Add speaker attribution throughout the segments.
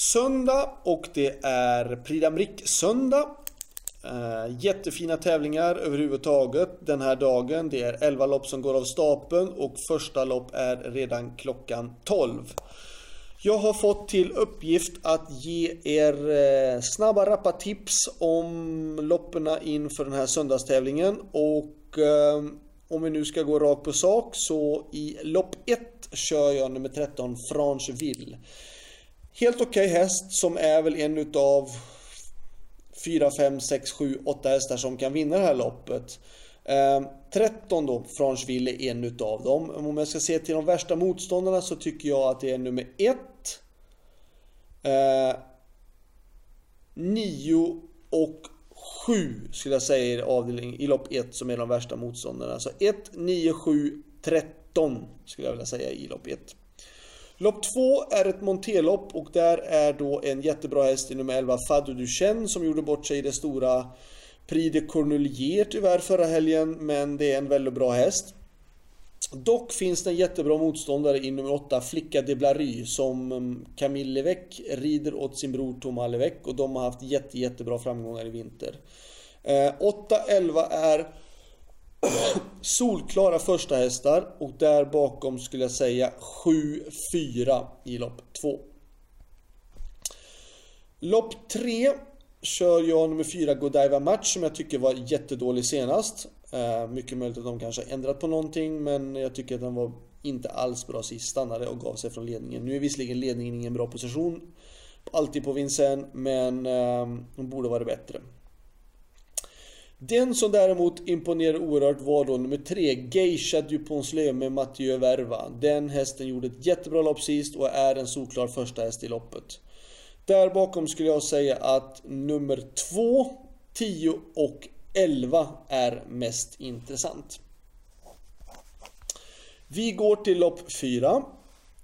Speaker 1: söndag och det är Prix d'Amérique söndag. Uh, jättefina tävlingar överhuvudtaget den här dagen. Det är 11 lopp som går av stapeln och första lopp är redan klockan 12. Jag har fått till uppgift att ge er eh, snabba rappa tips om loppen inför den här söndagstävlingen och eh, om vi nu ska gå rakt på sak så i lopp 1 kör jag nummer 13 Francheville. Helt okej okay häst som är väl en utav 4, 5, 6, 7, 8 hästar som kan vinna det här loppet. Ehm, 13 då, Francheville är en utav dem. Om jag ska se till de värsta motståndarna så tycker jag att det är nummer 1. 9 ehm, och 7 skulle jag säga i avdelning i lopp 1 som är de värsta motståndarna. Så 1, 9, 7, 13 skulle jag vilja säga i lopp 1. Lopp 2 är ett monterlopp och där är då en jättebra häst i nummer 11 Fadou Duchenne som gjorde bort sig i det stora Prix de Cornelier tyvärr förra helgen men det är en väldigt bra häst. Dock finns det en jättebra motståndare i nummer 8 Flicka de Blary som mm, Camille Levec rider åt sin bror Thomas Levec och de har haft jätte, jättebra framgångar i vinter. Eh, 8-11 är solklara första hästar och där bakom skulle jag säga 7-4 i lopp 2. Lopp 3 kör jag nummer 4 Godiva Match som jag tycker var jättedålig senast. Eh, mycket möjligt att de kanske har ändrat på någonting men jag tycker att den var inte alls bra sist. Stannade och gav sig från ledningen. Nu är visserligen ledningen ingen bra position. Alltid på Vincennes men ehm, de borde vara bättre. Den som däremot imponerade oerhört var då nummer 3, Geisha Duponslö med Mathieu Verva. Den hästen gjorde ett jättebra lopp sist och är en solklar första häst i loppet. Där bakom skulle jag säga att nummer 2, 10 och 11 är mest intressant. Vi går till lopp 4.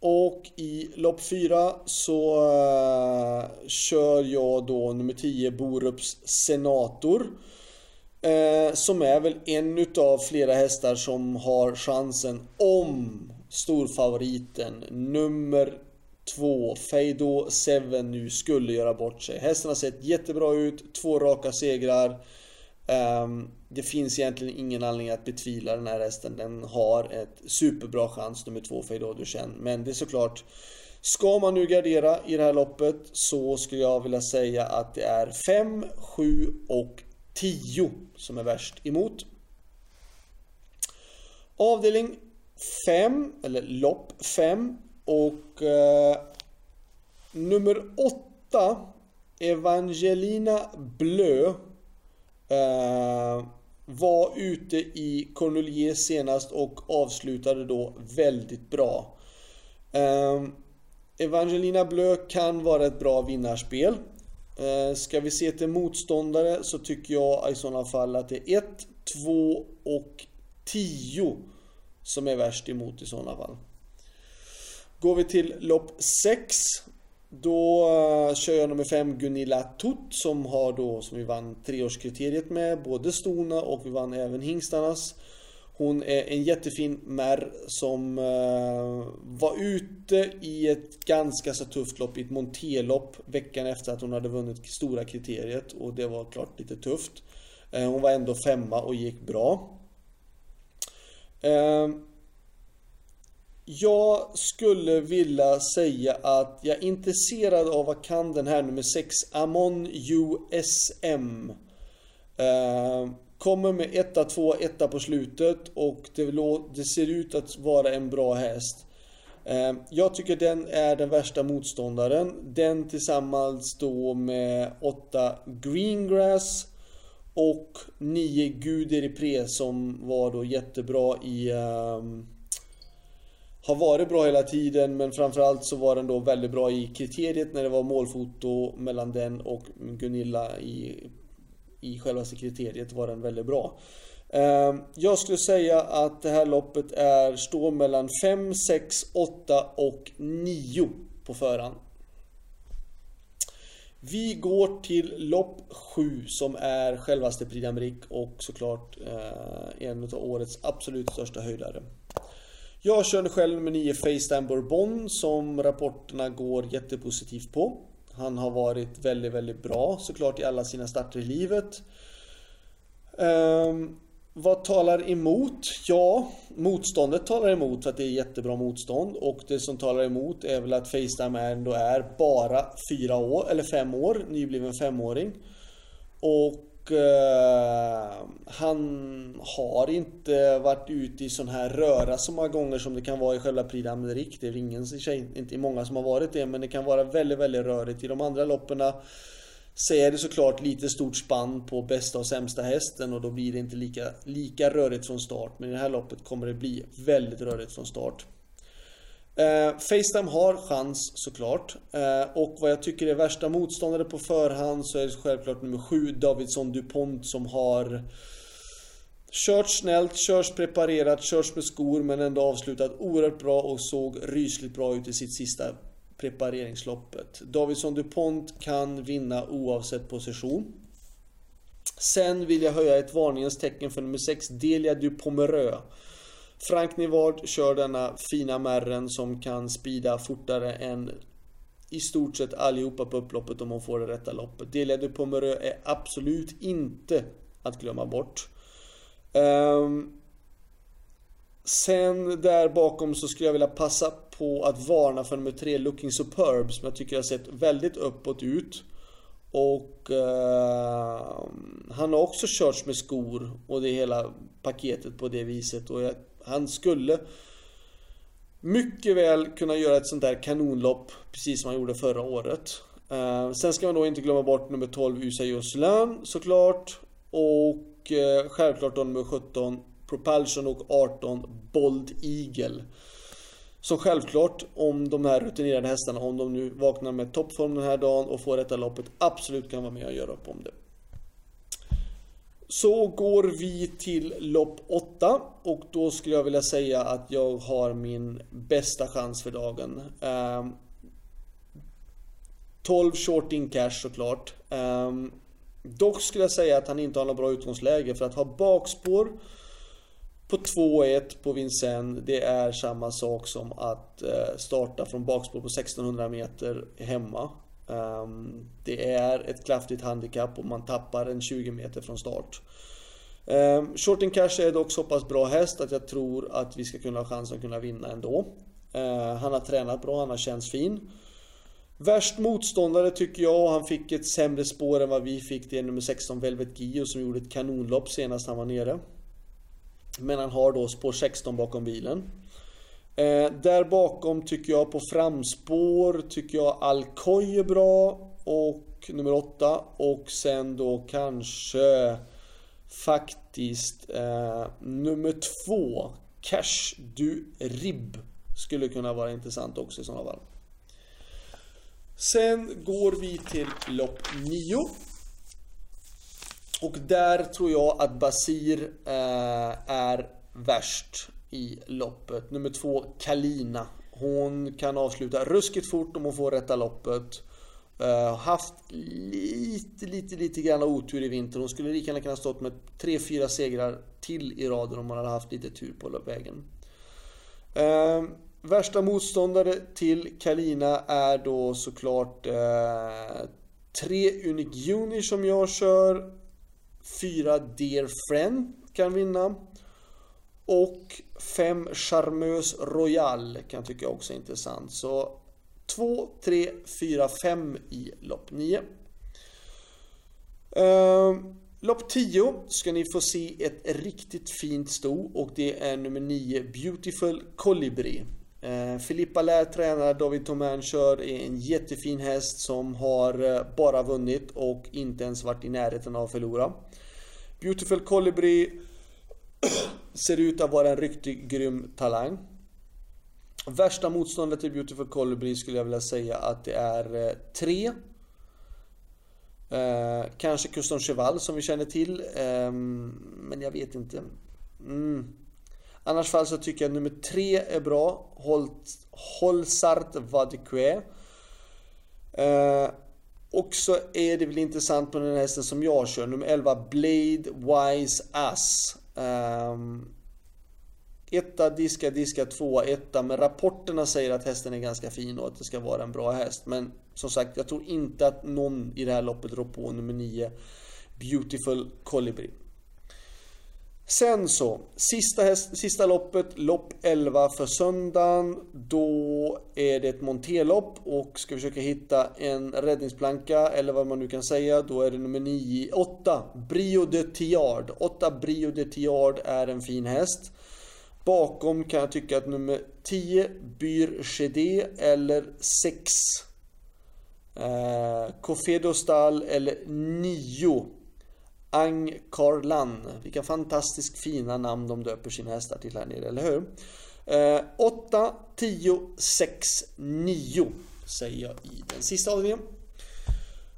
Speaker 1: Och i lopp 4 så uh, kör jag då nummer 10 Borups Senator. Eh, som är väl en utav flera hästar som har chansen om storfavoriten nummer 2 Feido 7 nu skulle göra bort sig. Hästen har sett jättebra ut, två raka segrar. Um, det finns egentligen ingen anledning att betvivla den här hästen. Den har ett superbra chans nummer två Feido Duchenne. Men det är såklart Ska man nu gardera i det här loppet så skulle jag vilja säga att det är 5, 7 och 10 som är värst emot. Avdelning 5, eller lopp 5 och eh, nummer 8 Evangelina Blö eh, var ute i Cornelier senast och avslutade då väldigt bra. Eh, Evangelina Blö kan vara ett bra vinnarspel. Eh, ska vi se till motståndare så tycker jag i sådana fall att det är 1, 2 och 10 som är värst emot i sådana fall. Går vi till lopp 6 då eh, kör jag nummer 5 Gunilla Tutt som har då som vi vann treårskriteriet med både stona och vi vann även hingstarnas. Hon är en jättefin märr som eh, var ute i ett ganska så tufft lopp, i ett montelopp veckan efter att hon hade vunnit stora kriteriet och det var klart lite tufft. Eh, hon var ändå femma och gick bra. Eh, jag skulle vilja säga att jag är intresserad av vad kan den här nummer 6 Amon USM. Eh, kommer med 1 2 1 på slutet och det, det, ser ut att vara en bra häst. Eh, jag tycker den är den värsta motståndaren. Den tillsammans då med 8 Greengrass och 9 Guderipre som var då jättebra i um, har varit bra hela tiden men framförallt så var den då väldigt bra i kriteriet när det var målfoto mellan den och Gunilla i, i själva kriteriet var den väldigt bra. Ehm, jag skulle säga att det här loppet är, står mellan 5, 6, 8 och 9 på förhand. Vi går till lopp 7 som är självaste Prix d'Amérique och såklart eh, en av årets absolut största höjdare. Jag körde själv med 9 Facetime Bourbon som rapporterna går jättepositivt på. Han har varit väldigt, väldigt bra såklart i alla sina starter i livet. Um, vad talar emot? Ja, motståndet talar emot för att det är jättebra motstånd och det som talar emot är väl att Facetime ändå är bara fyra år, eller fem år, nybliven femåring. Och Eh, han har inte varit ute i sån här röra så många gånger som det kan vara i själva Prix d'Amérique. Det är ingen, inte många som har varit det, men det kan vara väldigt, väldigt rörigt. I de andra loppen så är det såklart lite stort spann på bästa och sämsta hästen och då blir det inte lika, lika rörigt från start. Men i det här loppet kommer det bli väldigt rörigt från start. Eh, Facetime har chans såklart. Eh, och vad jag tycker är värsta motståndare på förhand så är det självklart nummer 7 Davidson DuPont som har Kört snällt, körs preparerat, körs med skor men ändå avslutat oerhört bra och såg rysligt bra ut i sitt sista prepareringsloppet. Davidson DuPont kan vinna oavsett position. Sen vill jag höja ett varningens tecken för nummer 6, Delia du Pomereux. Frank Nivard kör denna fina märren som kan spida fortare än i stort sett allihopa på upploppet om hon får det rätta loppet. Delia du Pomereux är absolut inte att glömma bort. Um, sen där bakom så skulle jag vilja passa på att varna för nummer 3 Looking Superb som jag tycker har sett väldigt uppåt ut. Och uh, han har också körts med skor och det hela paketet på det viset. Och jag, han skulle mycket väl kunna göra ett sånt där kanonlopp precis som han gjorde förra året. Eh, sen ska man då inte glömma bort nummer 12 USA Jocelyn såklart. Och eh, självklart då nummer 17 Propulsion och 18 Bold Eagle. Så självklart, om de här rutinerade hästarna, om de nu vaknar med toppform den här dagen och får detta loppet, absolut kan vara med och göra upp om det. Så går vi till lopp 8 och då skulle jag vilja säga att jag har min bästa chans för dagen. Ehm, 12 short in cash såklart. Ehm, dock skulle jag säga att han inte har något bra utgångsläge för att ha bakspår på 2-1 på Vincennes, det är samma sak som att eh, starta från bakspår på 1600 meter hemma. Um, det är ett kraftigt handikapp och man tappar en 20 meter från start. Ehm, um, Shorting Cash är dock så pass bra häst att jag tror att vi ska kunna ha chansen att kunna vinna ändå. Uh, han har tränat bra, han har känts fin. Värst motståndare tycker jag, och han fick ett sämre spår än vad vi fick. Det är nummer 16 Velvet Gio som gjorde ett kanonlopp senast han var nere. Men han har då spår 16 bakom bilen. Eh, där bakom tycker jag på framspår tycker jag Alcoy är bra. Och nummer 8. Och sen då kanske faktiskt eh, nummer 2. Cash du Rib. Skulle kunna vara intressant också i sådana fall. Sen går vi till lopp 9. Och där tror jag att Basir eh, är värst i loppet. Nummer två, Kalina. Hon kan avsluta ruskigt fort om hon får rätta loppet. Uh, haft lite, lite, lite grann otur i vinter. Hon skulle lika gärna kunna stått med 3-4 segrar till i raden om hon hade haft lite tur på vägen. Uh, värsta motståndare till Kalina är då såklart uh, tre Unique Uni som jag kör. Fyra Dear Friend kan vinna. Och 5 Charmeuse Royal kan jag tycka också är intressant. Så 2, 3, 4, 5 i lopp 9. Ehm, lopp 10 ska ni få se ett riktigt fint sto och det är nummer 9 Beautiful Colibri. Ehm, Filippa Lär tränar, David Thomain kör, är en jättefin häst som har eh, bara vunnit och inte ens varit i närheten av att förlora. Beautiful Colibri ser ut att vara en riktigt grym talang. Värsta motståndet till Beautiful Colibri skulle jag vilja säga att det är eh, tre. Eh, kanske Custom Cheval som vi känner till. Eh, men jag vet inte. Mm. Annars fall så tycker jag nummer tre är bra. Holsart Vadekwe. Eh, och så är det väl intressant på den hästen som jag kör. Nummer 11 Blade Wise Ass. Um, Etta, diska, diska, tvåa, etta. Men rapporterna säger att hästen är ganska fin och att det ska vara en bra häst. Men som sagt, jag tror inte att någon i det här loppet rår på nummer 9 Beautiful Colibri. Sen så, sista, häst, sista loppet, lopp 11 för söndagen. Då är det ett monterlopp och ska försöka hitta en räddningsplanka eller vad man nu kan säga. Då är det nummer 9, 8, Brio de Tiard. 8 Brio de Tiard är en fin häst. Bakom kan jag tycka att nummer 10, Byr Chedé eller 6, eh, Cofedo Stall eller 9 Ang Karlan. Vilka fantastiskt fina namn de döper sina hästar till här nere, eller hur? Eh, 8, 10, 6, 9 säger jag i den sista avdelningen.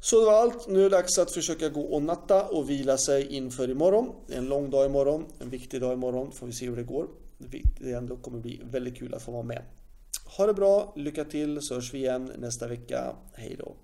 Speaker 1: Så det var allt. Nu är det dags att försöka gå och natta och vila sig inför imorgon. Det är en lång dag imorgon, en viktig dag imorgon. Får vi se hur det går. Det ändå kommer bli väldigt kul att få vara med. Ha det bra, lycka till så hörs vi igen nästa vecka. Hej då!